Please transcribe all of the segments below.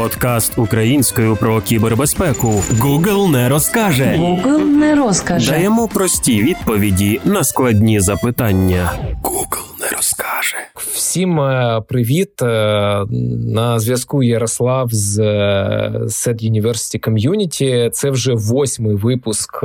Подкаст українською про кібербезпеку. Google не розкаже. Google не розкаже. Даємо прості відповіді на складні запитання. Google не розкаже. Всім е, привіт. Е, на зв'язку Ярослав з е, Set University Community. Це вже восьмий випуск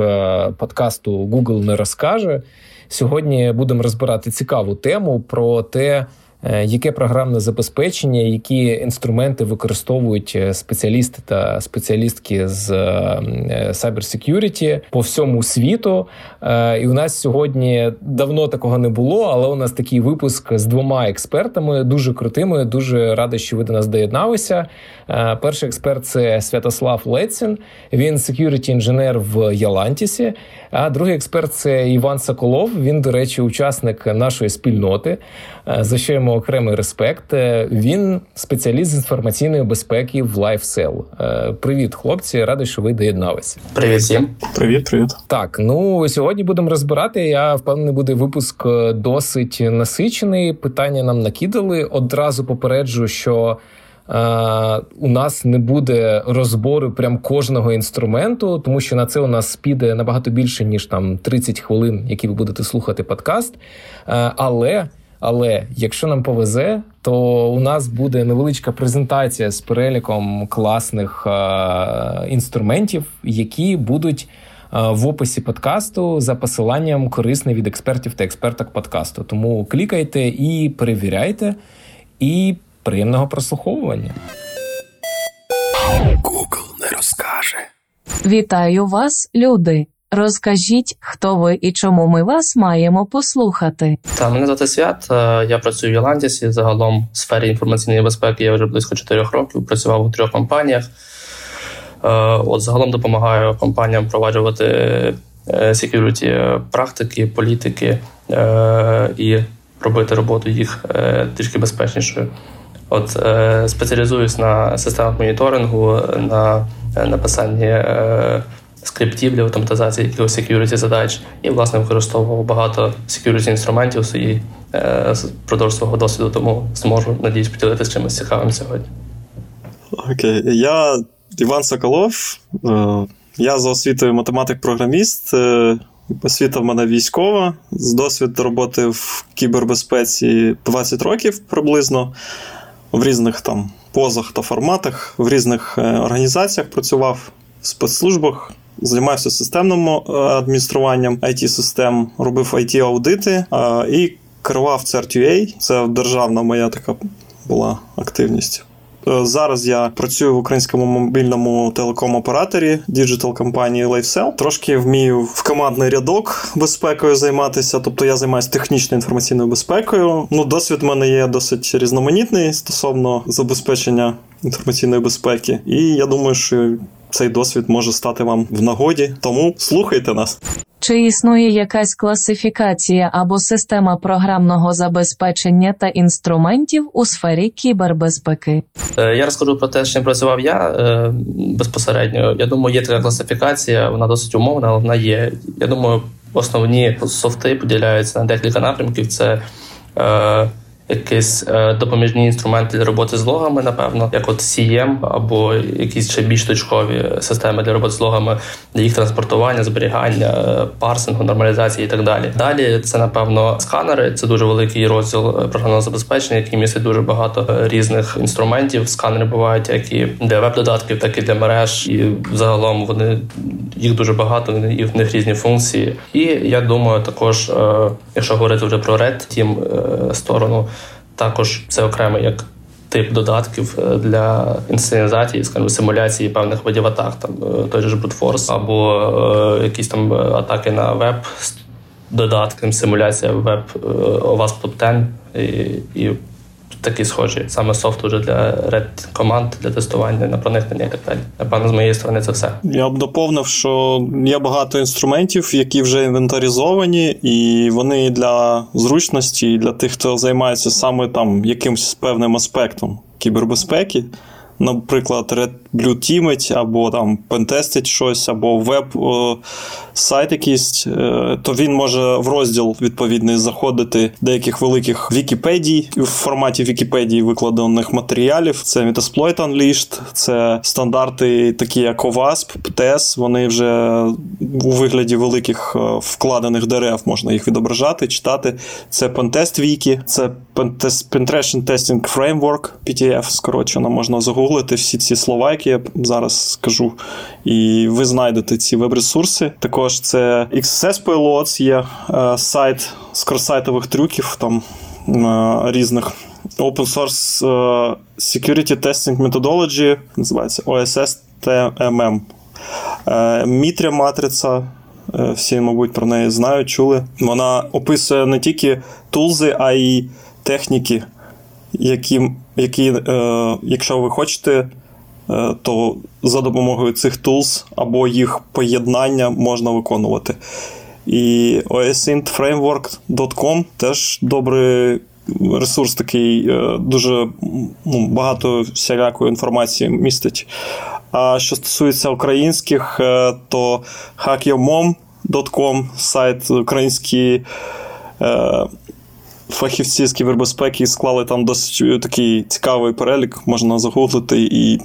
подкасту Google не розкаже. Сьогодні будемо розбирати цікаву тему про те. Е, яке програмне забезпечення, які інструменти використовують е, спеціалісти та спеціалістки з е, cyber security по всьому світу. І у нас сьогодні давно такого не було, але у нас такий випуск з двома експертами, дуже крутими. Дуже радий, що ви до нас доєдналися. Перший експерт це Святослав Лецін. Він security інженер в Ялантісі. А другий експерт це Іван Соколов. Він, до речі, учасник нашої спільноти. За що йому окремий респект. Е, він спеціаліст з інформаційної безпеки в LifeCell. Е, привіт, хлопці! Радий, що ви доєдналися. Привіт всім. Привіт, привіт. Так, ну сьогодні будемо розбирати. Я впевнений, буде випуск е, досить насичений. Питання нам накидали. Одразу попереджу, що. У нас не буде розбору прям кожного інструменту, тому що на це у нас піде набагато більше ніж там 30 хвилин, які ви будете слухати подкаст. Але але якщо нам повезе, то у нас буде невеличка презентація з переліком класних е- інструментів, які будуть е- в описі подкасту за посиланням корисне від експертів та експерток подкасту. Тому клікайте і перевіряйте, і приємного прослуховування. Google не розкаже. Вітаю вас, люди. Розкажіть, хто ви і чому ми вас маємо послухати. Та мене звати Свят. Е, я працюю в Єландісі. Загалом в сфері інформаційної безпеки я вже близько 4 років. Працював у трьох компаніях. Е, от загалом допомагаю компаніям впроваджувати е, security практики, політики і робити роботу їх трішки безпечнішою. От спеціалізуюсь на системах моніторингу, на написанні скриптів для автоматизації якихось security задач, і власне використовував багато security інструментів свої е, впродовж свого досвіду, тому зможу надіюсь поділитися чимось цікавим сьогодні. Окей, okay. я Іван Соколов. Е, я за освітою математик-програміст. Е, освіта в мене військова, з досвід роботи в кібербезпеці 20 років приблизно, в різних там позах та форматах, в різних організаціях працював в спецслужбах. Займався системним е, адмініструванням IT систем робив IT аудити і керував CERT.UA. Це державна моя така була активність. Е, зараз я працюю в українському мобільному телеком-операторі digital компанії LifeCell. Трошки вмію в командний рядок безпекою займатися, тобто я займаюся технічною інформаційною безпекою. Ну, досвід в мене є досить різноманітний стосовно забезпечення інформаційної безпеки. І я думаю, що цей досвід може стати вам в нагоді, тому слухайте нас. Чи існує якась класифікація або система програмного забезпечення та інструментів у сфері кібербезпеки? Е, я розкажу про те, чим працював я е, безпосередньо. Я думаю, є така класифікація, вона досить умовна, але вона є. Я думаю, основні софти поділяються на декілька напрямків. Це е, якісь е, допоміжні інструменти для роботи з логами, напевно, як от CM або якісь ще більш точкові системи для роботи з логами, для їх транспортування, зберігання, е, парсингу, нормалізації і так далі. Далі це, напевно, сканери. Це дуже великий розділ е, програмного забезпечення, який містить дуже багато різних інструментів. Сканери бувають як і для веб-додатків, так і для мереж. І загалом вони їх дуже багато, і в них різні функції. І я думаю, також, якщо говорити вже про Red Team сторону. Також це окремо як тип додатків е, для інсценізації, скажімо, симуляції певних видів атак, там е, той же Brute або е, якісь там атаки на веб. Додатки, симуляція веб у вас 10 і і такі схожі. Саме софт уже для ред команд для тестування на проникнення і так далі. Напевно, з моєї сторони це все. Я б доповнив, що є багато інструментів, які вже інвентаризовані, і вони для зручності, для тих, хто займається саме там якимось певним аспектом кібербезпеки. Наприклад, Red Blue Teamить, або там пентестить щось, або веб-сайт якийсь, е, то він може в розділ відповідний заходити деяких великих Вікіпедій в форматі Вікіпедії викладених матеріалів. Це Metasploit Unleashed, це стандарти, такі як OWASP, PTS, вони вже у вигляді великих е, вкладених дерев можна їх відображати, читати. Це Pentest Wiki, це Penetration Testing Framework, PTF, скорочено, можна загуглити всі ці слова, які я зараз скажу, і ви знайдете ці веб-ресурси. Також це XSS Pilots є е, сайт з кросайтових трюків там е, різних. Open source е, Security Testing Methodology, називається OSS TMM. Мітря матриця. Всі, мабуть, про неї знають, чули. Вона описує не тільки тулзи, а й техніки, які, які е, якщо ви хочете, е, то за допомогою цих tools або їх поєднання можна виконувати. І osintframework.com теж добрий ресурс такий, е, дуже ну, багато всілякої інформації містить. А що стосується українських, е, то hackyourmom.com, сайт український. Е, фахівці з кібербезпеки склали там досить такий цікавий перелік, можна загуглити і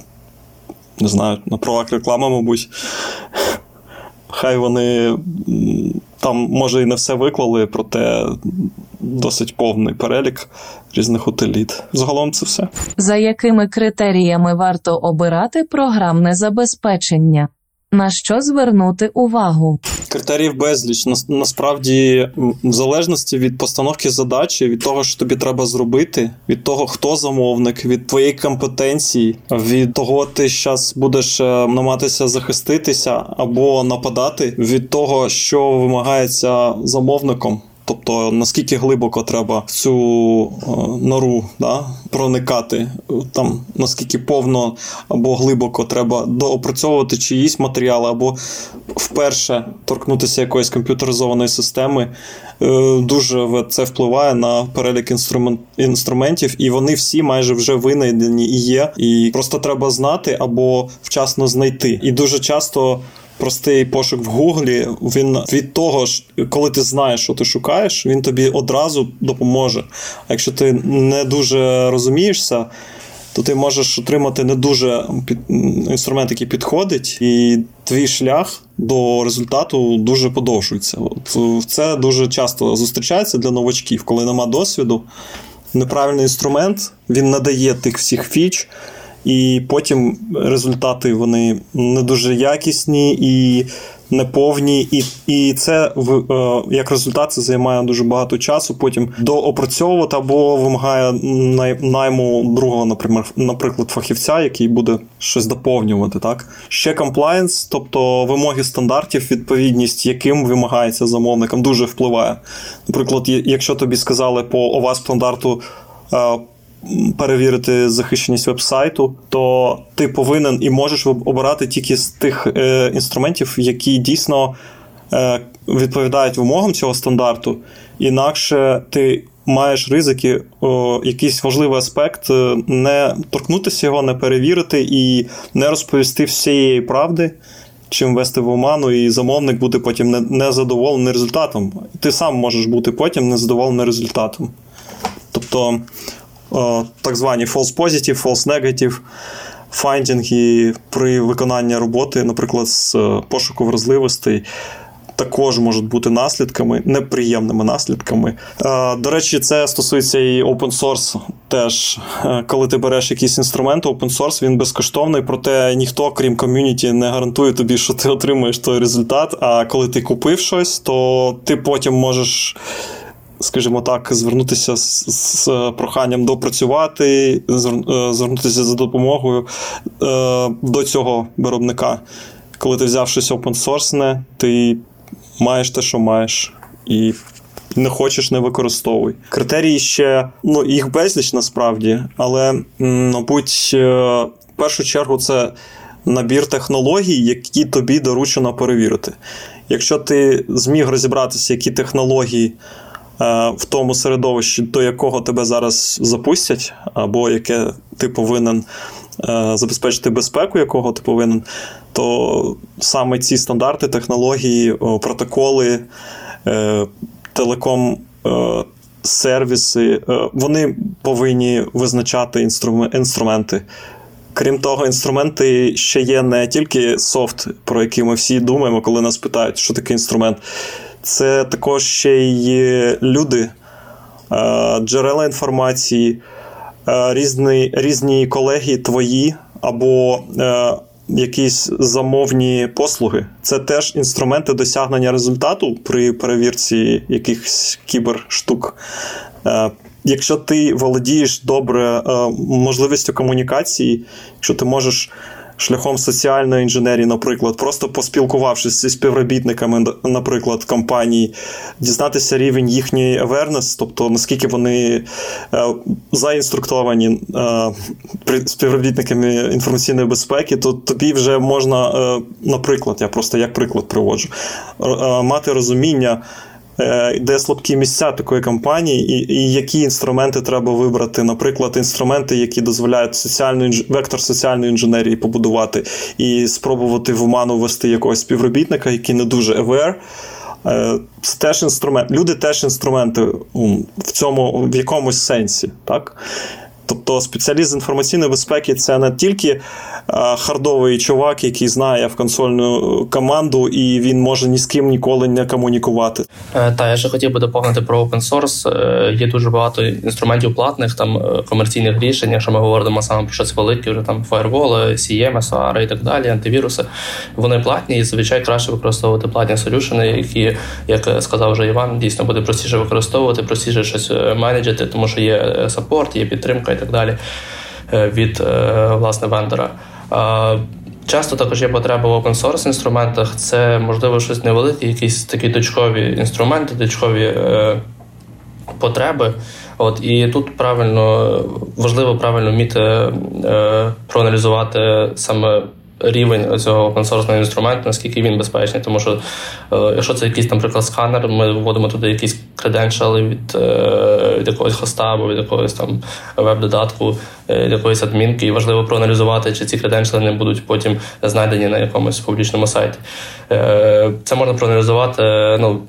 не знаю, на правах реклами, мабуть. Хай вони там, може, і не все виклали, проте досить повний перелік різних утиліт. Загалом це все. За якими критеріями варто обирати програмне забезпечення? На що звернути увагу? Критеріїв безліч. Насправді, в залежності від постановки задачі, від того, що тобі треба зробити, від того, хто замовник, від твоєї компетенції, від того, ти зараз будеш е, намагатися захиститися або нападати, від того, що вимагається замовником. Тобто наскільки глибоко треба в цю е, нору да, проникати, там наскільки повно або глибоко треба доопрацьовувати чиїсь матеріали, або вперше торкнутися якоїсь комп'ютеризованої системи, е, дуже це впливає на перелік інструмент, інструментів, і вони всі майже вже винайдені і є. І просто треба знати або вчасно знайти. І дуже часто простий пошук в Гуглі, він від того, коли ти знаєш, що ти шукаєш, він тобі одразу допоможе. А якщо ти не дуже розумієшся, то ти можеш отримати не дуже інструмент, який підходить, і твій шлях до результату дуже подовжується. От Це дуже часто зустрічається для новачків, коли нема досвіду. Неправильний інструмент він надає тих всіх фіч і потім результати вони не дуже якісні і неповні. І і це е, як результат це займає дуже багато часу. Потім доопрацьовувати або вимагає найму другого, наприклад, наприклад, фахівця, який буде щось доповнювати. Так ще комплаєнс, тобто вимоги стандартів, відповідність, яким вимагається замовникам, дуже впливає. Наприклад, якщо тобі сказали по ОВАС стандарту. Перевірити захищеність вебсайту, то ти повинен і можеш обирати тільки з тих е, інструментів, які дійсно е, відповідають вимогам цього стандарту. Інакше ти маєш ризики, о, якийсь важливий аспект, е, не торкнутися його, не перевірити і не розповісти всієї правди. Чим вести в оману, і замовник буде потім незадоволений результатом. Ти сам можеш бути потім незадоволений результатом. Тобто так звані false positive, false negative файндінги при виконанні роботи, наприклад, з е, пошуку вразливостей. Також можуть бути наслідками, неприємними наслідками. Е, до речі, це стосується і open source. Теж, коли ти береш якийсь інструмент, open source, він безкоштовний, проте ніхто, крім ком'юніті, не гарантує тобі, що ти отримаєш той результат. А коли ти купив щось, то ти потім можеш скажімо так, звернутися з, з проханням допрацювати, е, звернутися за допомогою е, до цього виробника. Коли ти взяв щось open-source, ти маєш те, що маєш, і не хочеш, не використовуй. Критерії ще ну, їх безліч насправді, але, мабуть, е, в першу чергу це набір технологій, які тобі доручено перевірити. Якщо ти зміг розібратися, які технології Е, в тому середовищі, до якого тебе зараз запустять, або яке ти повинен забезпечити безпеку, якого ти повинен, то саме ці стандарти, технології, протоколи, телеком. Сервіси, вони повинні визначати інструменти. Крім того, інструменти ще є не тільки софт, про який ми всі думаємо, коли нас питають, що таке інструмент. Це також ще й люди, е, джерела інформації, е, різні різні колеги твої або е, якісь замовні послуги. Це теж інструменти досягнення результату при перевірці якихось кіберштук. Якщо ти володієш добре можливістю комунікації, якщо ти можеш шляхом соціальної інженерії, наприклад, просто поспілкувавшись зі співробітниками, наприклад, компанії, дізнатися рівень їхньої awareness, тобто наскільки вони е, заінструктовані е, співробітниками інформаційної безпеки, то тобі вже можна, е, наприклад, я просто як приклад приводжу, мати розуміння. Е, де слабкі місця такої компанії, і і які інструменти треба вибрати. Наприклад, інструменти, які дозволяють соціальну вектор соціальної інженерії побудувати і спробувати в оману ввести якогось співробітника, який не дуже aware. Е, це теж інструмент. Люди теж інструменти в цьому в якомусь сенсі. так? Тобто спеціаліст з інформаційної безпеки це не тільки хардовий чувак, який знає в консольну команду, і він може ні з ким ніколи не комунікувати. Е, та я ще хотів би доповнити про open source. Е, є дуже багато інструментів платних, там е, комерційних рішень. Якщо ми говоримо саме про щось велике, вже там фаєрволи, CM, SOAR і так далі, антивіруси. Вони платні і зазвичай краще використовувати платні солюшени, які, як сказав вже Іван, дійсно буде простіше використовувати, простіше щось менеджити, тому що є саппорт, є підтримка так далі від власне вендора. Часто також є потреба в open source інструментах. Це можливо щось невелике, якісь такі точкові інструменти, точкові е, потреби. От І тут правильно важливо правильно вміти е, проаналізувати саме рівень цього опенсорсного інструменту, наскільки він безпечний. Тому що, е, якщо це якийсь, наприклад, сканер, ми вводимо туди якісь креденшали від е, від якогось хоста або від якогось там веб-додатку, е, від якоїсь адмінки, і важливо проаналізувати, чи ці креденшали не будуть потім знайдені на якомусь публічному сайті. Це можна проаналізувати. ну,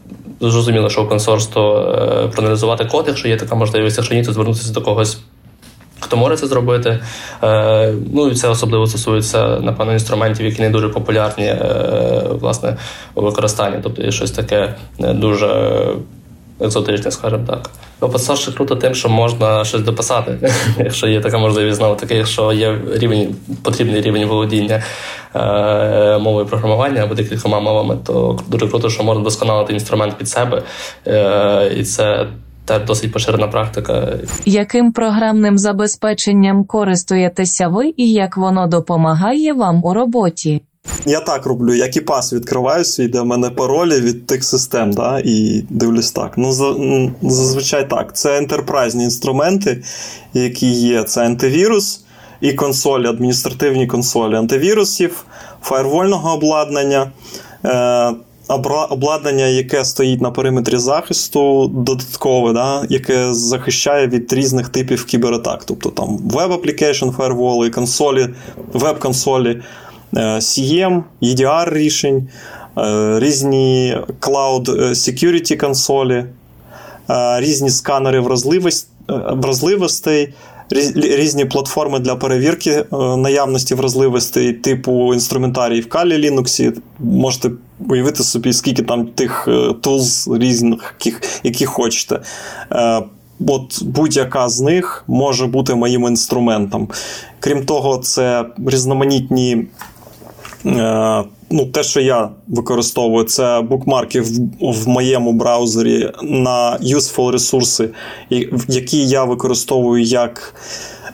Зрозуміло, що open source, то проаналізувати код, якщо є така можливість, якщо ні, то звернутися до когось хто може це зробити. Е, ну і це особливо стосується, напевно, інструментів, які не дуже популярні е, власне у використанні. Тобто є щось таке дуже екзотичне, скажімо так. Описав ще круто тим, що можна щось дописати, якщо є така можливість знову таки, якщо є рівень, потрібний рівень володіння е, мовою програмування або декількома мовами, то дуже круто, що можна досконалити інструмент під себе. Е, І це та досить поширена практика. Яким програмним забезпеченням користуєтеся ви і як воно допомагає вам у роботі? Я так роблю, як і пас відкриваю свій, де в мене паролі від тих систем, да, і дивлюсь так. Ну, зазвичай так. Це ентерпрайзні інструменти, які є. Це антивірус і консолі, адміністративні консолі антивірусів, фаєрвольного обладнання. Е- обладнання, яке стоїть на периметрі захисту, додаткове, да, яке захищає від різних типів кібератак. Тобто там web application фаерволи, консолі, веб-консолі, е, SIEM, EDR рішень, е, різні Cloud е, Security консолі, різні сканери вразливостей різні платформи для перевірки е, наявності вразливостей, типу інструментарій в Kali Linux. Можете уявити собі, скільки там тих тулз різних, яких, які хочете. Е, от будь-яка з них може бути моїм інструментом. Крім того, це різноманітні. Е, ну, Те, що я використовую, це букмарки в, в моєму браузері на useful ресурси, які я використовую як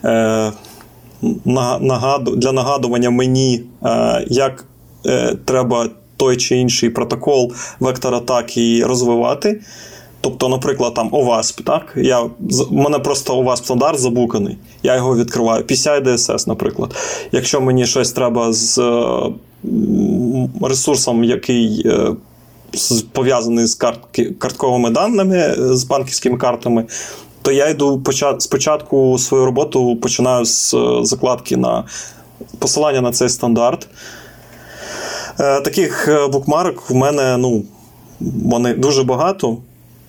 е, нагаду, для нагадування мені, е, як е, треба той чи інший протокол вектор атаки розвивати. Тобто, наприклад, там OWASP, так? Я, У мене просто OWASP стандарт забуканий, я його відкриваю. PCI DSS, наприклад. Якщо мені щось треба з е, ресурсом, який е, пов'язаний з картки, картковими даними, з банківськими картами, то я йду спочатку свою роботу починаю з закладки на посилання на цей стандарт. Таких букмарок в мене ну, вони дуже багато.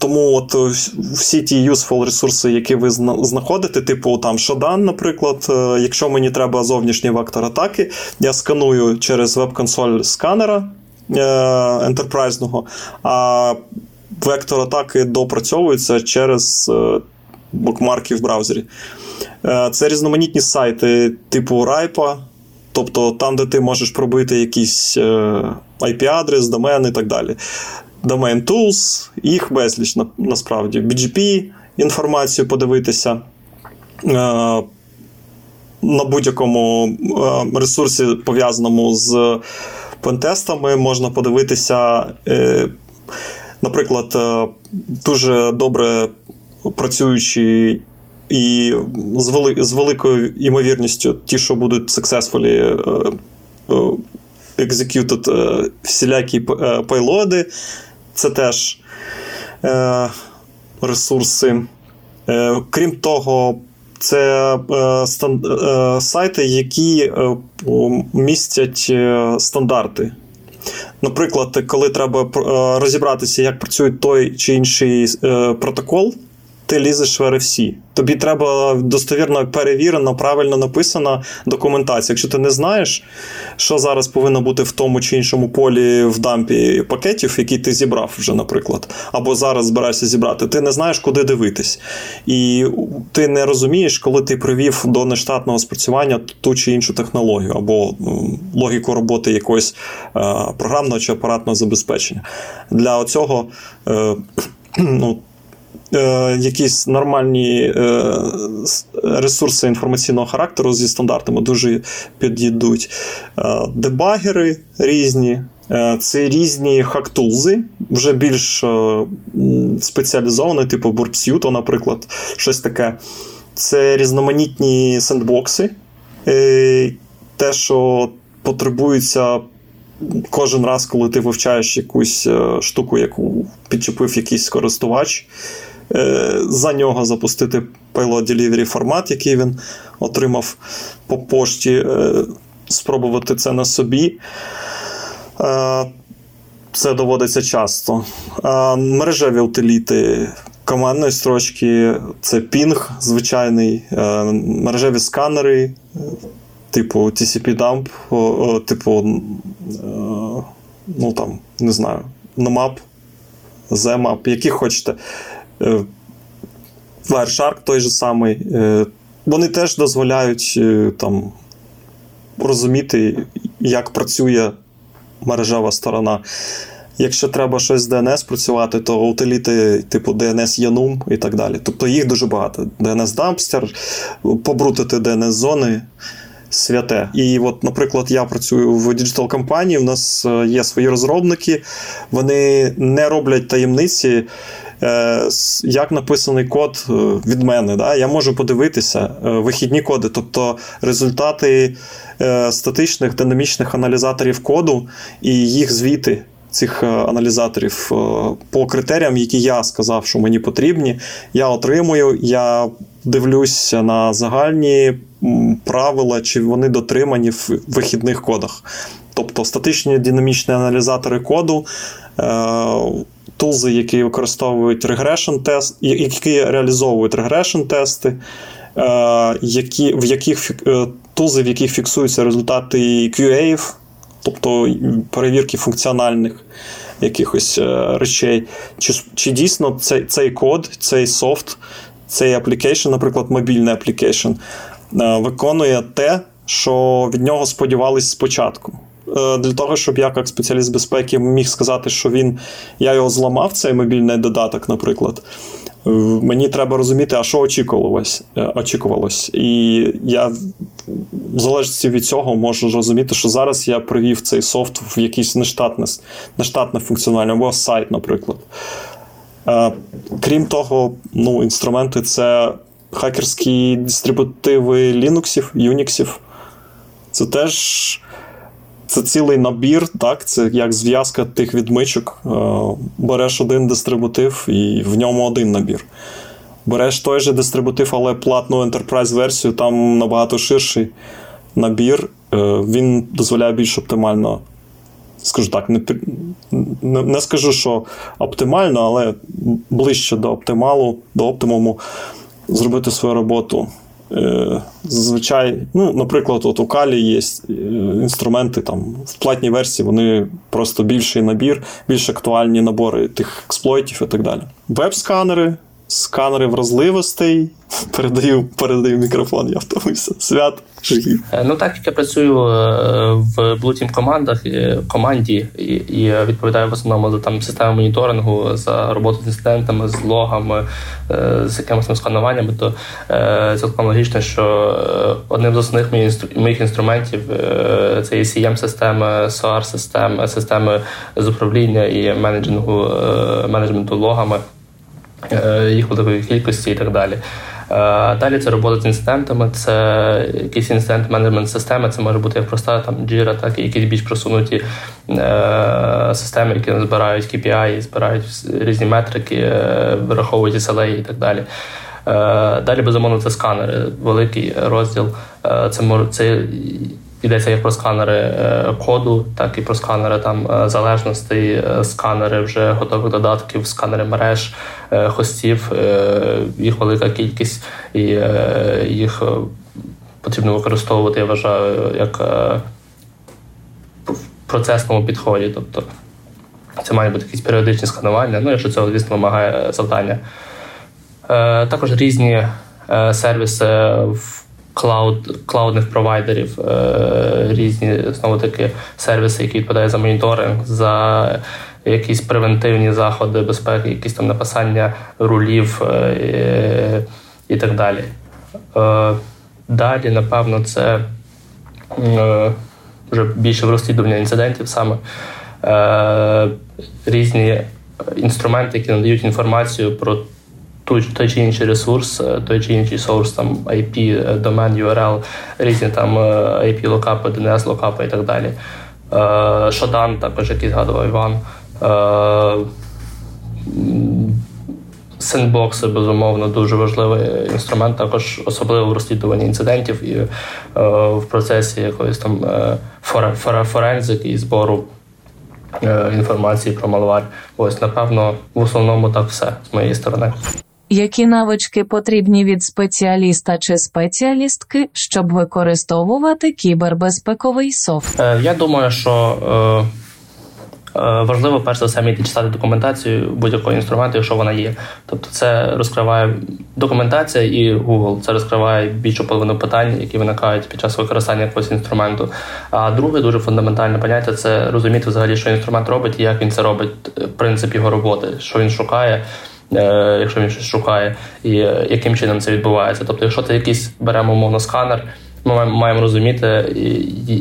Тому от е, всі ті useful ресурси, які ви знаходите, типу там Shodan, наприклад, е, якщо мені треба зовнішній вектор атаки, я сканую через веб-консоль сканера е- ентерпрайзного, а вектор атаки допрацьовується через е- букмарки в браузері. Е- Це різноманітні сайти, типу Райпа, тобто там, де ти можеш пробити якийсь е- IP-адрес, домен і так далі. Domain Tools, їх безліч насправді. BGP інформацію подивитися. Е, на будь-якому е, ресурсі, пов'язаному з пентестами, можна подивитися, наприклад, дуже добре працюючи і з вели, з великою ймовірністю, ті, що будуть successfully executed всілякі пайлоди, це теж е, ресурси. Е, Крім того, це е, е, сайти, які е, містять е, стандарти. Наприклад, коли треба е, розібратися, як працює той чи інший протокол, ти лізеш в RFC. Тобі треба достовірно перевірена, правильно написана документація. Якщо ти не знаєш, що зараз повинно бути в тому чи іншому полі в дампі пакетів, які ти зібрав вже, наприклад, або зараз збираєшся зібрати, ти не знаєш, куди дивитись. І ти не розумієш, коли ти привів до нештатного спрацювання ту чи іншу технологію, або логіку роботи якогось е, програмного чи апаратного забезпечення. Для цього. Е, ну, е, якісь нормальні е, ресурси інформаційного характеру зі стандартами дуже підійдуть. Е, дебагери різні. Це різні хактулзи, вже більш спеціалізовані, типу Burpsuit, наприклад, щось таке. Це різноманітні сендбокси, те, що потребується кожен раз, коли ти вивчаєш якусь штуку, яку підчепив якийсь користувач. Е, за нього запустити Payload Delivery формат, який він отримав по пошті, е, спробувати це на собі. Е, це доводиться часто. Мережеві утиліти командної строчки, це пінг звичайний, мережеві сканери, типу TCP-Dump, типу, ну там, не знаю, NMAP, ZMAP, які хочете. Wireshark той же самий. Е, вони теж дозволяють е, там розуміти, як працює мережева сторона. Якщо треба щось з DNS працювати, то утиліти, типу DNS Yanum і так далі. Тобто їх дуже багато. DNS Dumpster, побрутити DNS-зони святе. І, от, наприклад, я працюю в digital компанії, у нас е, є свої розробники, вони не роблять таємниці. Е, як написаний код е, від мене. Да? Я можу подивитися е, вихідні коди, тобто результати статичних динамічних аналізаторів коду і їх звіти. Цих аналізаторів по критеріям, які я сказав, що мені потрібні, я отримую, я дивлюся на загальні правила, чи вони дотримані в вихідних кодах. Тобто статичні динамічні аналізатори коду тулзи, які використовують regression test, які реалізовують regression тести, е, які, в яких е, тулзи, в яких фіксуються результати QA, тобто перевірки функціональних якихось е, речей. Чи чи дійсно цей цей код, цей софт, цей application, наприклад, мобільний application, виконує те, що від нього сподівались спочатку. Е, для того, щоб я, як спеціаліст безпеки, міг сказати, що він я його зламав, цей мобільний додаток, наприклад. Е, мені треба розуміти, а що очікувалось. Е, очікувалось. І я в залежності від цього можу розуміти, що зараз я привів цей софт в якийсь нештатне, нештатне функціональне або сайт, наприклад. Крім того, ну, інструменти це хакерські дистрибутиви Linux, Unix. Це теж це цілий набір, так, це як зв'язка тих відмичок. Е, береш один дистрибутив і в ньому один набір. Береш той же дистрибутив, але платну enterprise версію, там набагато ширший набір. Е, він дозволяє більш оптимально. Скажу так, не не, не скажу, що оптимально, але ближче до оптималу, до оптимуму зробити свою роботу. Е, зазвичай, ну, наприклад, от у Калі є е, інструменти там в платній версії, вони просто більший набір, більш актуальні набори тих експлойтів і так далі. Веб-сканери, сканери вразливостей. Передаю передаю мікрофон, я втомився. Свят. Жигів. Е, ну так як я працюю в Blue Team командах команді і відповідаю в основному за там систему моніторингу, за роботу з інцидентами, з логами, е, з якимось скануваннями, то е, цілком логічно, що одним з основних моїх інструментів це є cm системи soar системи системи з управління і менеджингу менеджменту логами. Їх великої кількості і так далі. Е, далі це робота з інцидентами, це якийсь інцидент менеджмент системи. Це може бути як проста там Jira, так і якісь більш просунуті е, системи, які збирають KPI, збирають різні метрики, е, вираховують SLA і так далі. Е, далі, безумовно, це сканери, великий розділ. Е, це може це Йдеться як про сканери е, коду, так і про сканери там е, залежностей, е, сканери вже готових додатків, сканери мереж, хостів, їх велика кількість, і їх потрібно використовувати, я вважаю, як в процесному підході. Тобто це має бути якісь періодичні сканування, ну якщо цього, звісно, вимагає завдання. Також різні сервіси в клауд, клаудних провайдерів, е, різні знову таки сервіси, які відповідають за моніторинг, за якісь превентивні заходи безпеки, якісь там написання рулів е, і так далі. Е, далі, напевно, це вже більше в розслідування інцидентів саме різні інструменти, які надають інформацію про той, той чи інший ресурс, е, той чи інший соурс, там IP, е, домен, URL, різні там е, IP локапи, DNS локапи і так далі. Шодан, також який згадував Іван. Сендбокси, безумовно, дуже важливий інструмент, також особливо в розслідуванні інцидентів і е, в процесі якоїсь там е, форензики і збору е, інформації про малвар. Ось, напевно, в основному так все з моєї сторони. Які навички потрібні від спеціаліста чи спеціалістки, щоб використовувати кібербезпековий софт? Е, я думаю, що е, е, важливо перш за все вміти читати документацію будь-якого інструменту, якщо вона є. Тобто, це розкриває документація і Google. Це розкриває більшу половину питань, які виникають під час використання якогось інструменту. А друге дуже фундаментальне поняття це розуміти взагалі, що інструмент робить і як він це робить, принцип його роботи, що він шукає. Е, якщо він щось шукає, і е, яким чином це відбувається. Тобто, якщо це якийсь беремо умовно сканер, ми маємо розуміти,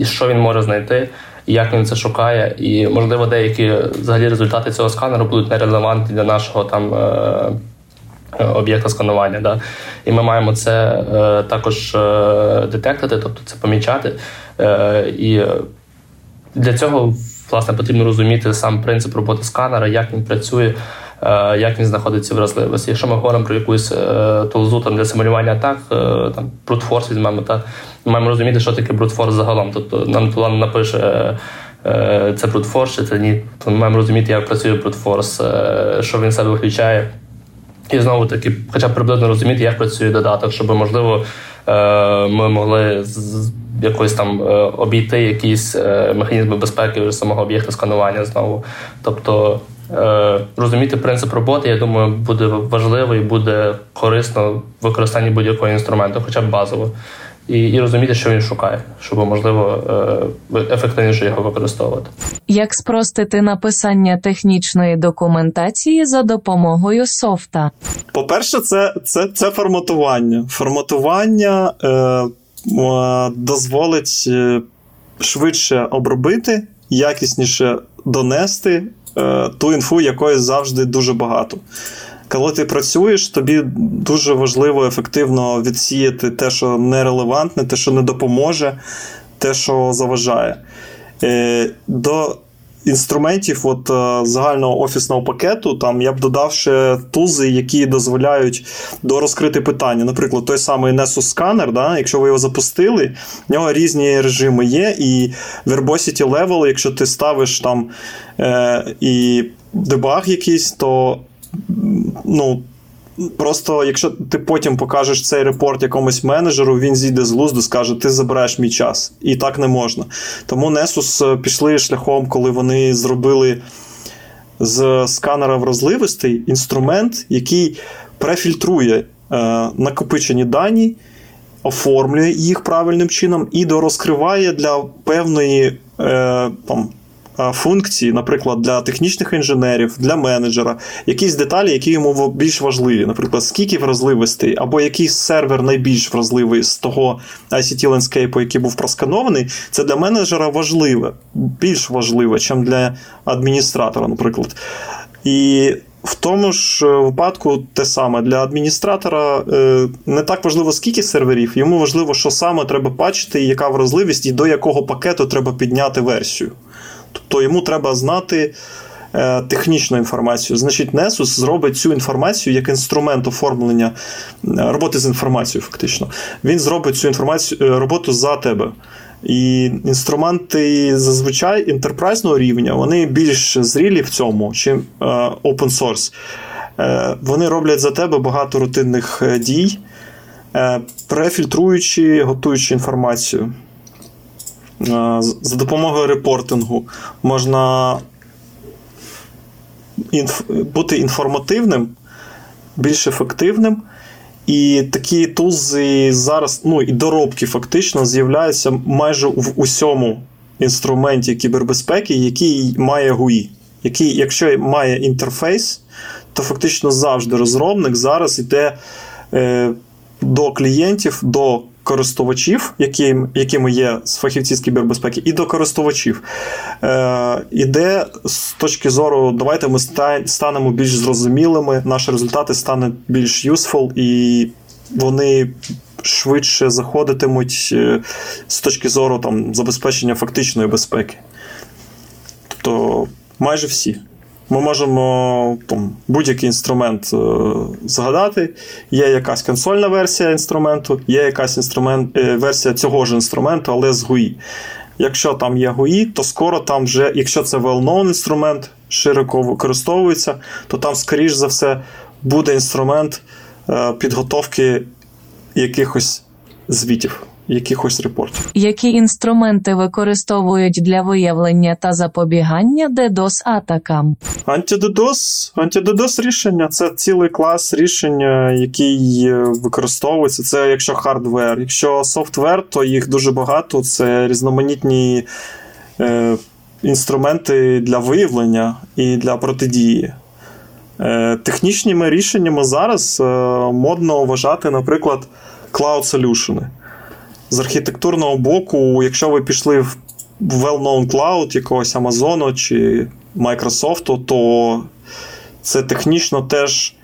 що він може знайти. Як він це шукає, і можливо деякі взагалі результати цього сканеру будуть нерелевантні для нашого там е, об'єкта сканування. Да? І ми маємо це е, також е, детектити, тобто це помічати. І для цього власне потрібно розуміти сам принцип роботи сканера, як він працює. Е, як він знаходиться вразливості. Якщо ми говоримо про якусь е, тулзу там для симулювання атак, е, там брутфорс візьмемо, та маємо розуміти, що таке брутфорс загалом. Тобто нам тула напише. Це брутфорс, чи це ні. То ми маємо розуміти, як працює брутфорс, що він себе виключає. І знову таки, хоча б приблизно розуміти, як працює додаток, щоб, можливо, ми могли якось там обійти якісь механізми безпеки самого об'єкта сканування знову. Тобто розуміти принцип роботи, я думаю, буде важливо і буде корисно в використанні будь-якого інструменту, хоча б базово. І і розуміти, що він шукає, щоб можливо е, ефективніше його використовувати. Як спростити написання технічної документації за допомогою софта? По-перше, це це, це форматування. Форматування е, е, дозволить е, швидше обробити, якісніше донести Е, ту інфу, якої завжди дуже багато. Коли ти працюєш, тобі дуже важливо ефективно відсіяти те, що нерелевантне, те, що не допоможе, те, що заважає. Е, до інструментів от е, загального офісного пакету, там я б додав ще тузи, які дозволяють дорозкрити питання. Наприклад, той самий Nessus Scanner, да, якщо ви його запустили, в нього різні режими є, і Verbosity Level, якщо ти ставиш там е, і дебаг якийсь, то ну, Просто якщо ти потім покажеш цей репорт якомусь менеджеру, він зійде з глузду, скаже, ти забереш мій час. І так не можна. Тому Nessus е, пішли шляхом, коли вони зробили з сканера вразливостей інструмент, який префільтрує е, накопичені дані, оформлює їх правильним чином і дорозкриває для певної е, там, функції, наприклад, для технічних інженерів, для менеджера, якісь деталі, які йому більш важливі. Наприклад, скільки вразливостей, або який сервер найбільш вразливий з того ICT ландскейпу, який був просканований, це для менеджера важливе, більш важливе, ніж для адміністратора, наприклад. І в тому ж випадку те саме для адміністратора е, не так важливо, скільки серверів, йому важливо, що саме треба бачити, яка вразливість і до якого пакету треба підняти версію. Тобто йому треба знати е, технічну інформацію. Значить, Nessus зробить цю інформацію як інструмент оформлення е, роботи з інформацією, фактично. Він зробить цю інформацію е, роботу за тебе. І інструменти зазвичай інтерпрайзного рівня вони більш зрілі в цьому, чим open source. Вони роблять за тебе багато рутинних дій, префільтруючи, готуючи інформацію. За допомогою репортингу можна інф... бути інформативним, більш ефективним. І такі тузи зараз, ну і доробки фактично з'являються майже в усьому інструменті кібербезпеки, який має GUI. Який, Якщо має інтерфейс, то фактично завжди розробник зараз йде е, до клієнтів, до користувачів, які, якими є фахівці з кібербезпеки, і до користувачів. Е, Іде з точки зору, давайте ми станемо більш зрозумілими, наші результати стануть більш useful, і вони швидше заходитимуть е, з точки зору там, забезпечення фактичної безпеки. Тобто майже всі. Ми можемо там, будь-який інструмент е, згадати. Є якась консольна версія інструменту, є якась інструмент, е, версія цього ж інструменту, але з GUI. Якщо там є GUI, то скоро там вже, якщо це well-known інструмент, широко використовується, то там, скоріш за все, буде інструмент е, підготовки якихось звітів якихось репортів. Які інструменти використовують для виявлення та запобігання DDoS атакам? Анти-DDoS анти-DDoS рішення це цілий клас рішення, який е, використовується. Це якщо hardware. Якщо software, то їх дуже багато. Це різноманітні е, інструменти для виявлення і для протидії. Е, Технічними рішеннями зараз е, модно вважати, наприклад, solution з архітектурного боку, якщо ви пішли в well-known cloud якогось Amazon чи Microsoft, то це технічно теж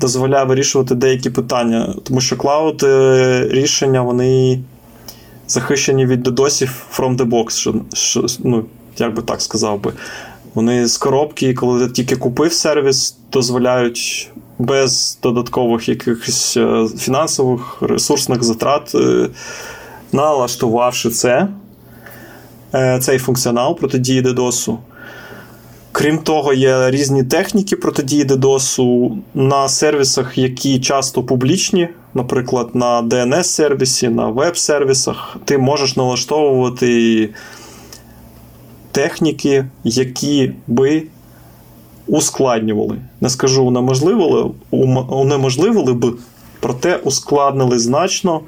дозволяє вирішувати деякі питання. Тому що клауд е, рішення вони захищені від додосів from the box. Що, що, ну, як би так сказав би. Вони з коробки, коли ти тільки купив сервіс, дозволяють без додаткових якихось е, фінансових ресурсних затрат е, налаштувавши це, е, цей функціонал протидії DDoS. Крім того, є різні техніки протидії DDoS на сервісах, які часто публічні, наприклад, на DNS-сервісі, на веб-сервісах. Ти можеш налаштовувати техніки, які би ускладнювали. Не скажу унеможливили, унеможливили б, проте ускладнили значно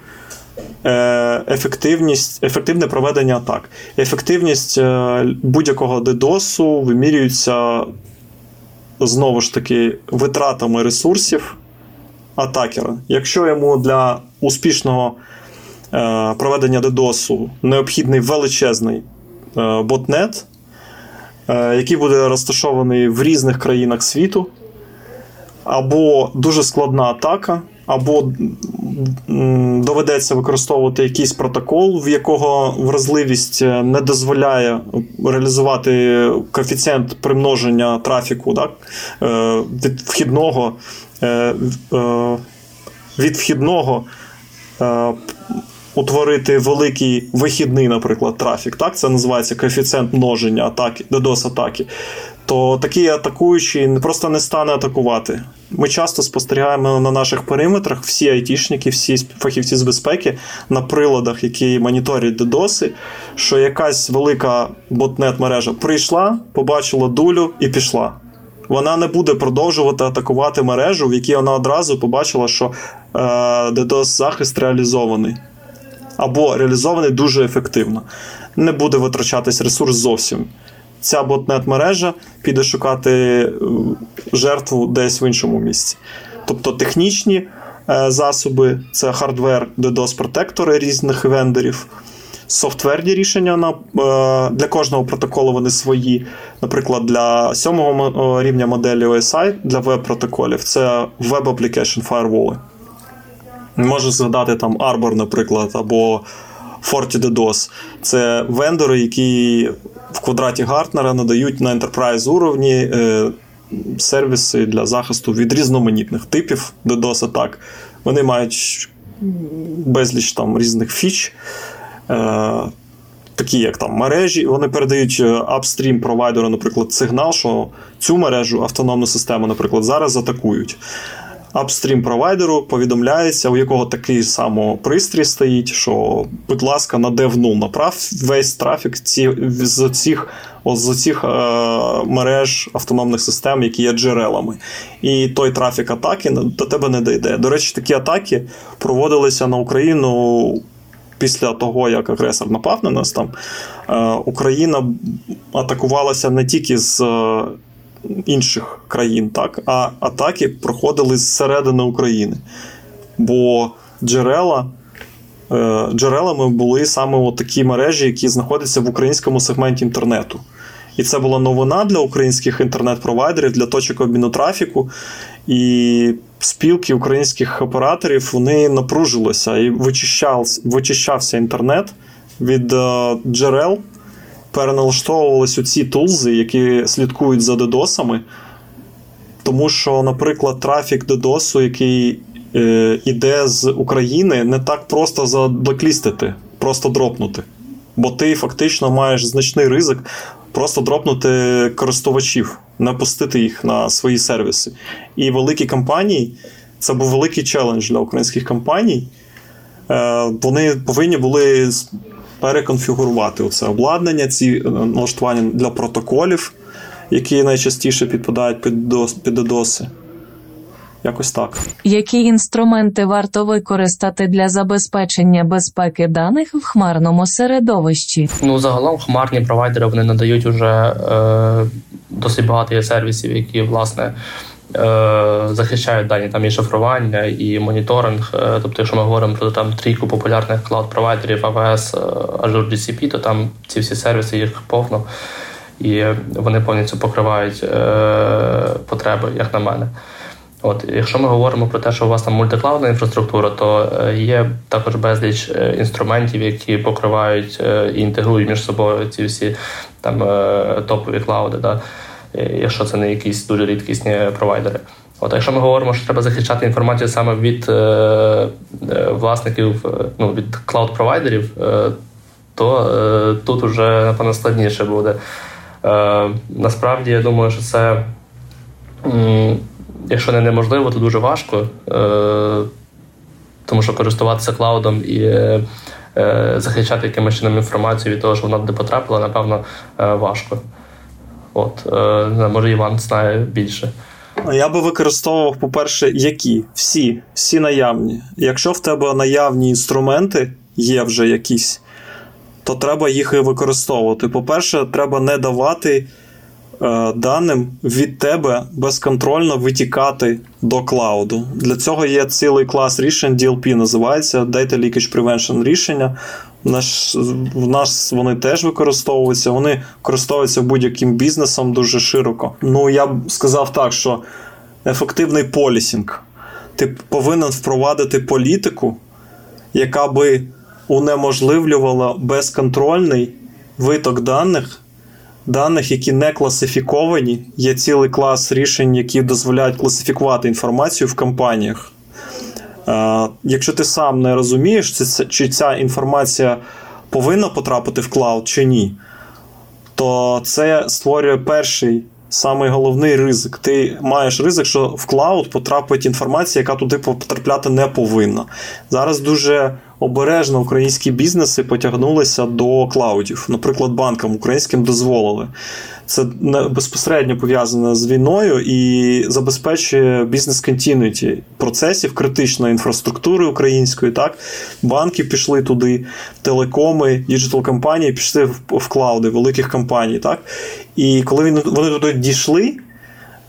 ефективність, ефективне проведення атак. Ефективність е, будь-якого DDoS вимірюється знову ж таки витратами ресурсів атакера. Якщо йому для успішного е, проведення DDoS необхідний величезний ботнет, який буде розташований в різних країнах світу, або дуже складна атака, або доведеться використовувати якийсь протокол, в якого вразливість е, не дозволяє реалізувати коефіцієнт примноження трафіку так, е, від вхідного від вхідного утворити великий вихідний, наприклад, трафік. Так, це називається коефіцієнт множення атаки, DDoS атаки. То такий атакуючий просто не стане атакувати. Ми часто спостерігаємо на наших периметрах всі айтішники, всі фахівці з безпеки на приладах, які моніторять дедоси, що якась велика ботнет мережа прийшла, побачила дулю і пішла. Вона не буде продовжувати атакувати мережу, в якій вона одразу побачила, що е, DDoS захист реалізований або реалізований дуже ефективно. Не буде витрачатись ресурс зовсім. Ця ботнет-мережа піде шукати е, жертву десь в іншому місці. Тобто технічні е, засоби, це хардвер, DDoS-протектори різних вендорів. Софтверні рішення на, е, для кожного протоколу вони свої. Наприклад, для сьомого рівня моделі OSI для веб-протоколів це Web Application Firewall. Можу згадати там Arbor, наприклад, або FortiDDoS. Це вендори, які в квадраті Гартнера надають на enterprise уровні е, сервіси для захисту від різноманітних типів DDoS атак. Вони мають безліч там різних фіч. Е, Такі, як там мережі, вони передають апстрім е, провайдеру, наприклад, сигнал, що цю мережу автономну систему, наприклад, зараз атакують апстрім провайдеру повідомляється, у якого такий само пристрій стоїть, що, будь ласка, на dev направ весь трафік ці, з цих з цих е, мереж автономних систем, які є джерелами. І той трафік атаки до тебе не дійде. До речі, такі атаки проводилися на Україну. Після того, як агресор напав на нас, там е, Україна атакувалася не тільки з е, інших країн, так, а атаки проходили зсередини України. Бо джерела. Е, джерелами були саме такі мережі, які знаходяться в українському сегменті інтернету. І це була новина для українських інтернет-провайдерів, для точок обміну трафіку. І спілки українських операторів вони напружилися і вичищався інтернет від е, джерел, переналаштовувались у ці тулзи, які слідкують за дедосами. Тому що, наприклад, трафік дедосу, який е, іде з України, не так просто заблеклістити, просто дропнути. Бо ти фактично маєш значний ризик просто дропнути користувачів, не пустити їх на свої сервіси. І великі компанії це був великий челендж для українських компаній. Е, вони повинні були переконфігурувати це обладнання, ці е, налаштування для протоколів, які найчастіше підпадають під DDoS. Якось так. Які інструменти варто використати для забезпечення безпеки даних в хмарному середовищі? Ну загалом хмарні провайдери вони надають уже е, досить багато сервісів, які власне захищають дані там і шифрування, і моніторинг. Е, тобто, якщо ми говоримо про там трійку популярних клауд-провайдерів AWS, е, Azure GCP, то там ці всі сервіси їх повно, і вони повністю покривають потреби, як на мене. От, Якщо ми говоримо про те, що у вас там мультиклаудна інфраструктура, то є також безліч інструментів, які покривають і інтегрують між собою ці всі там топові клауди. Да? Якщо це не якісь дуже рідкісні провайдери. От, якщо ми говоримо, що треба захищати інформацію саме від е, е власників, е, ну від клауд-провайдерів, е, то е, тут вже напевно складніше буде. Е, Насправді я думаю, що це, якщо не неможливо, то дуже важко, тому що користуватися клаудом і захищати якимось чином інформацію від того, що вона туди потрапила, напевно, важко. От, е, Може, Іван знає більше. Я би використовував, по-перше, які? Всі, всі наявні. Якщо в тебе наявні інструменти є вже якісь, то треба їх і використовувати. По-перше, треба не давати е, даним від тебе безконтрольно витікати до клауду. Для цього є цілий клас рішень, DLP називається Data Leakage Prevention рішення. Наш, в нас вони теж використовуються, вони користуються будь-яким бізнесом дуже широко. Ну, я б сказав так, що ефективний полісінг. ти повинен впровадити політику, яка би унеможливлювала безконтрольний виток даних, даних, які не класифіковані. Є цілий клас рішень, які дозволяють класифікувати інформацію в компаніях. Якщо ти сам не розумієш, чи ця інформація повинна потрапити в cloud чи ні, то це створює перший самий головний ризик. Ти маєш ризик, що в cloud потрапить інформація, яка туди потрапляти не повинна. Зараз дуже обережно українські бізнеси потягнулися до клаудів. Наприклад, банкам українським дозволили. Це безпосередньо пов'язане з війною і забезпечує business continuity процесів критичної інфраструктури української. Так, банки пішли туди, телекоми, digital компанії пішли в, в клауди великих компаній. Так, і коли вони туди дійшли,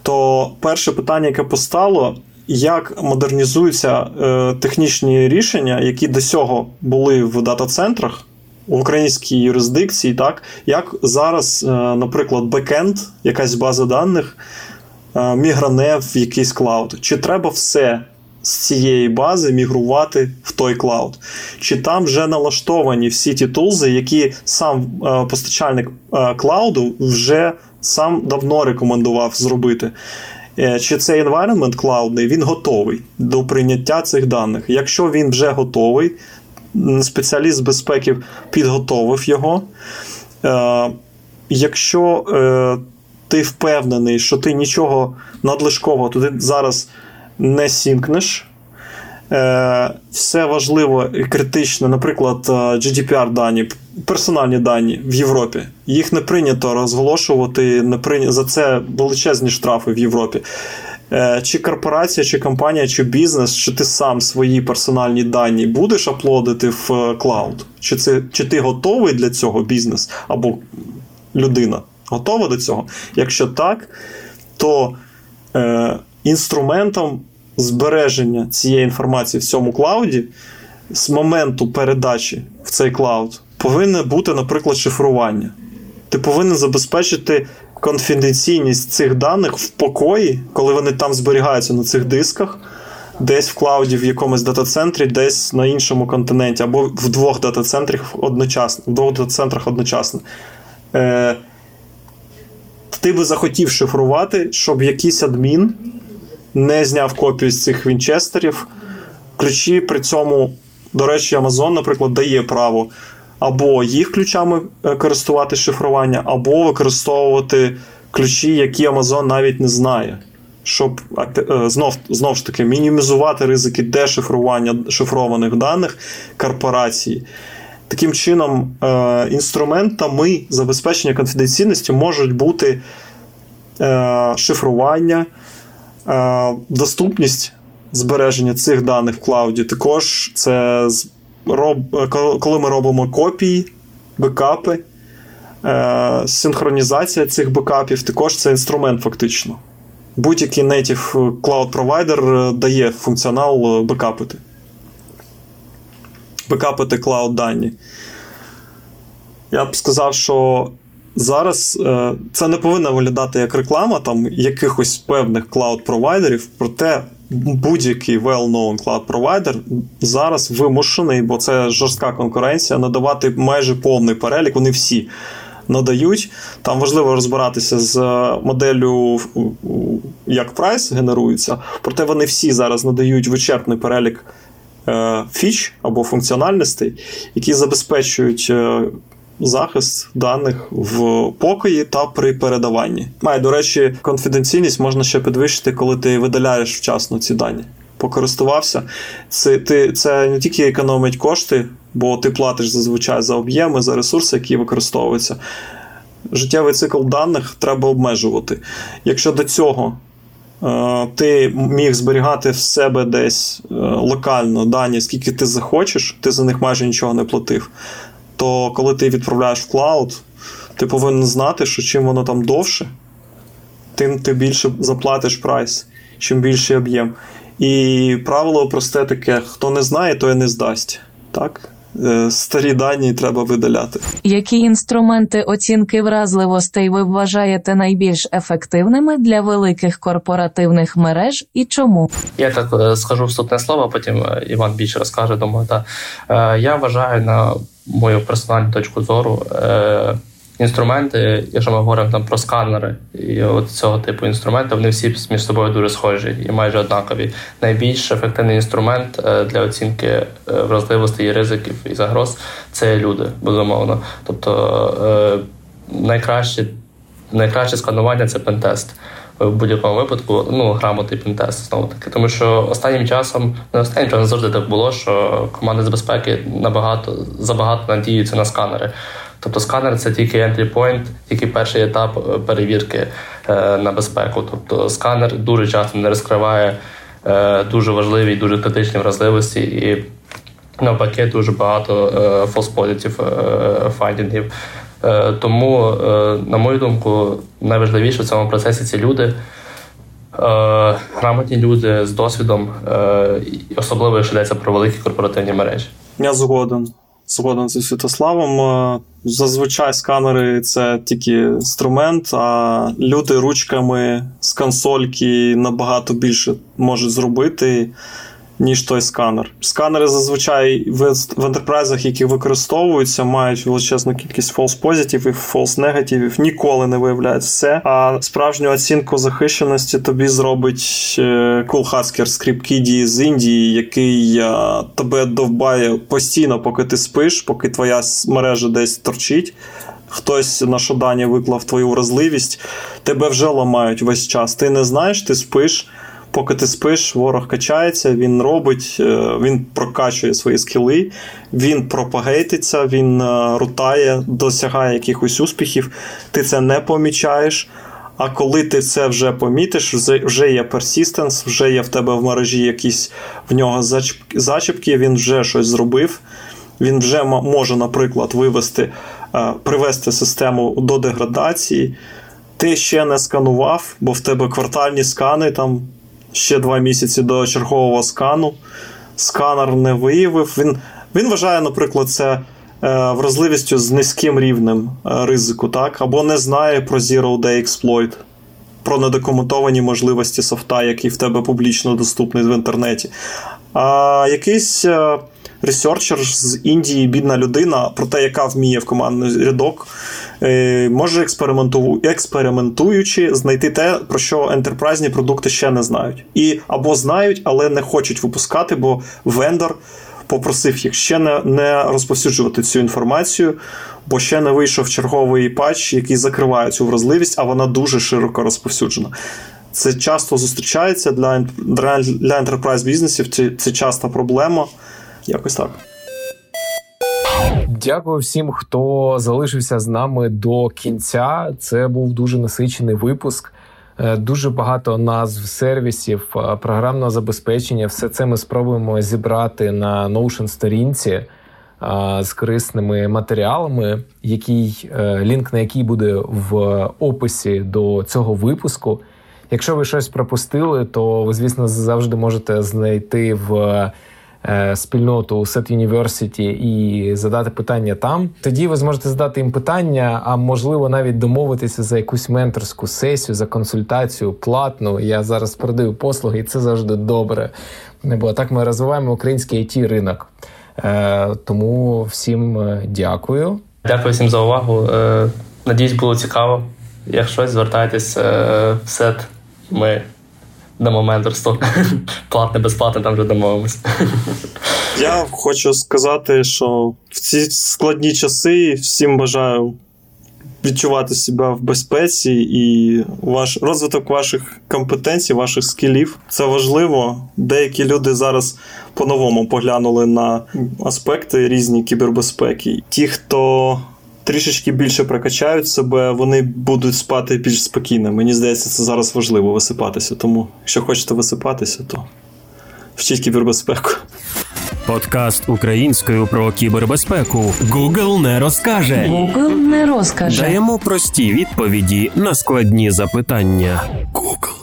то перше питання, яке постало. Як модернізуються е, технічні рішення, які до цього були в дата-центрах, в українській юрисдикції, так як зараз, е, наприклад, бекенд, якась база даних, е, мігране в якийсь cloud. Чи треба все з цієї бази мігрувати в той клауд? Чи там вже налаштовані всі ті тулзи, які сам е, постачальник клауду вже сам давно рекомендував зробити? Чи цей environment клаудний він готовий до прийняття цих даних? Якщо він вже готовий, спеціаліст з безпеки підготовив його. Е, Якщо е, ти впевнений, що ти нічого надлишкового туди зараз не сінкнеш, е, все важливо і критично, наприклад, е, GDPR дані, персональні дані в Європі. Їх не прийнято розголошувати, не прийнято, за це величезні штрафи в Європі. Е, чи корпорація, чи компанія, чи бізнес, чи ти сам свої персональні дані будеш аплодити в е, cloud? Чи це, чи ти готовий для цього бізнес або людина готова до цього? Якщо так, то е, інструментом збереження цієї інформації в цьому клауді з моменту передачі в цей клауд повинне бути, наприклад, шифрування. Ти повинен забезпечити конфіденційність цих даних в покої, коли вони там зберігаються на цих дисках, десь в клауді в якомусь дата-центрі, десь на іншому континенті, або в двох дата-центрах одночасно. В двох дата-центрах одночасно. Е, Ти би захотів шифрувати, щоб якийсь адмін не зняв копію з цих вінчестерів. Ключі при цьому, до речі, Amazon, наприклад, дає право або їх ключами е, користувати шифрування, або використовувати ключі, які Amazon навіть не знає. Щоб е, знов знов ж таки мінімізувати ризики дешифрування шифрованих даних корпорації. Таким чином, е, інструментами забезпечення конфіденційності можуть бути шифрування, доступність збереження цих даних в клауді. Також це роб, коли ми робимо копії, бекапи, е, синхронізація цих бекапів, також це інструмент фактично. Будь-який native cloud провайдер е, дає функціонал е, бекапити. Бекапити cloud дані. Я б сказав, що зараз е, це не повинно виглядати як реклама там якихось певних cloud -провайдерів, проте будь-який well-known cloud провайдер зараз вимушений, бо це жорстка конкуренція, надавати майже повний перелік. Вони всі надають. Там важливо розбиратися з моделлю, як прайс генерується, проте вони всі зараз надають вичерпний перелік е, фіч або функціональностей, які забезпечують е, захист даних в покої та при передаванні. Має, до речі, конфіденційність можна ще підвищити, коли ти видаляєш вчасно ці дані. Покористувався. Це ти, це не тільки економить кошти, бо ти платиш зазвичай за об'єми, за ресурси, які використовуються. Життєвий цикл даних треба обмежувати. Якщо до цього е, ти міг зберігати в себе десь е, локально дані, скільки ти захочеш, ти за них майже нічого не платив то коли ти відправляєш в клауд, ти повинен знати, що чим воно там довше, тим ти більше заплатиш прайс, чим більший об'єм. І правило просте таке: хто не знає, той не здасть. Так? Е, старі дані треба видаляти. Які інструменти оцінки вразливостей ви вважаєте найбільш ефективними для великих корпоративних мереж і чому? Я так е, скажу вступне слово, потім е, Іван більше розкаже. Думаю, та я вважаю на мою персональну точку зору інструменти, якщо ми говоримо там про сканери і от цього типу інструменти, вони всі між собою дуже схожі і майже однакові. Найбільш ефективний інструмент е, для оцінки е, вразливостей і ризиків і загроз це люди, безумовно. Тобто е, найкраще найкраще сканування це пентест. В будь-якому випадку, ну, грамотний пентест, знову таки. Тому що останнім часом, не останнім часом завжди так було, що команди з безпеки набагато забагато надіються на сканери. Тобто сканер це тільки entry point, тільки перший етап е, перевірки е, на безпеку. Тобто сканер дуже часто не розкриває е, дуже важливі дуже критичні вразливості, і навпаки, дуже багато positive файдінгів. Тому, на мою думку, найважливіше в цьому процесі це люди. Грамотні люди з досвідом, особливо якщо йдеться про великі корпоративні мережі. Я згоден згоден зі Святославом. Е, зазвичай сканери це тільки інструмент, а люди ручками з консольки набагато більше можуть зробити ніж той сканер. Сканери зазвичай в в ентерпрайзах, які використовуються, мають величезну кількість false і false негативів, ніколи не виявляють все. А справжню оцінку захищеності тобі зробить кулхацкер з кріпкіді з Індії, який е, тебе довбає постійно, поки ти спиш, поки твоя мережа десь торчить. Хтось на шодані виклав твою вразливість, тебе вже ламають весь час. Ти не знаєш, ти спиш. Поки ти спиш, ворог качається, він робить, е, він прокачує свої скіли, він пропагейтиться, він е, рутає, досягає якихось успіхів. Ти це не помічаєш. А коли ти це вже помітиш, вже є персистенс, вже є в тебе в мережі якісь в нього зачіпки, він вже щось зробив. Він вже може, наприклад, вивести, е, привести систему до деградації. Ти ще не сканував, бо в тебе квартальні скани там ще два місяці до чергового скану. Сканер не виявив. Він він вважає, наприклад, це е, вразливістю з низьким рівнем е, ризику, так? або не знає про Zero Day Exploit, про недокументовані можливості софта, який в тебе публічно доступний в інтернеті. А якийсь е, ресерчер з Індії, бідна людина, про те, яка вміє в командний рядок, е, може експерименту... експериментуючи знайти те, про що ентерпрайзні продукти ще не знають. І або знають, але не хочуть випускати, бо вендор. Попросив їх ще не не розповсюджувати цю інформацію, бо ще не вийшов черговий патч, який закриває цю вразливість, а вона дуже широко розповсюджена. Це часто зустрічається для для enterprise бізнесів. Це, це часта проблема. Якось так. Дякую всім, хто залишився з нами до кінця. Це був дуже насичений випуск. Е, дуже багато назв сервісів, е, програмного забезпечення. Все це ми спробуємо зібрати на Notion сторінці е, з корисними матеріалами, який лінк на який буде в описі до цього випуску. Якщо ви щось пропустили, то ви, звісно, завжди можете знайти в Е, спільноту Set University і задати питання там. Тоді ви зможете задати їм питання, а можливо навіть домовитися за якусь менторську сесію, за консультацію платну. Я зараз продаю послуги, і це завжди добре. Бо так ми розвиваємо український it ринок. Е, тому всім е, дякую. Дякую всім за увагу. Надіюсь, було цікаво. Якщо звертайтесь в сет. Ми дамо менторство. Платне, безплатне, там вже домовимось. Я хочу сказати, що в ці складні часи всім бажаю відчувати себе в безпеці і ваш розвиток ваших компетенцій, ваших скілів. Це важливо. Деякі люди зараз по-новому поглянули на аспекти різні кібербезпеки. Ті, хто трішечки більше прокачають себе, вони будуть спати більш спокійно. Мені здається, це зараз важливо висипатися. Тому, якщо хочете висипатися, то вчіть кібербезпеку. Подкаст українською про кібербезпеку. Google не розкаже. Google не розкаже. Даємо прості відповіді на складні запитання. Google.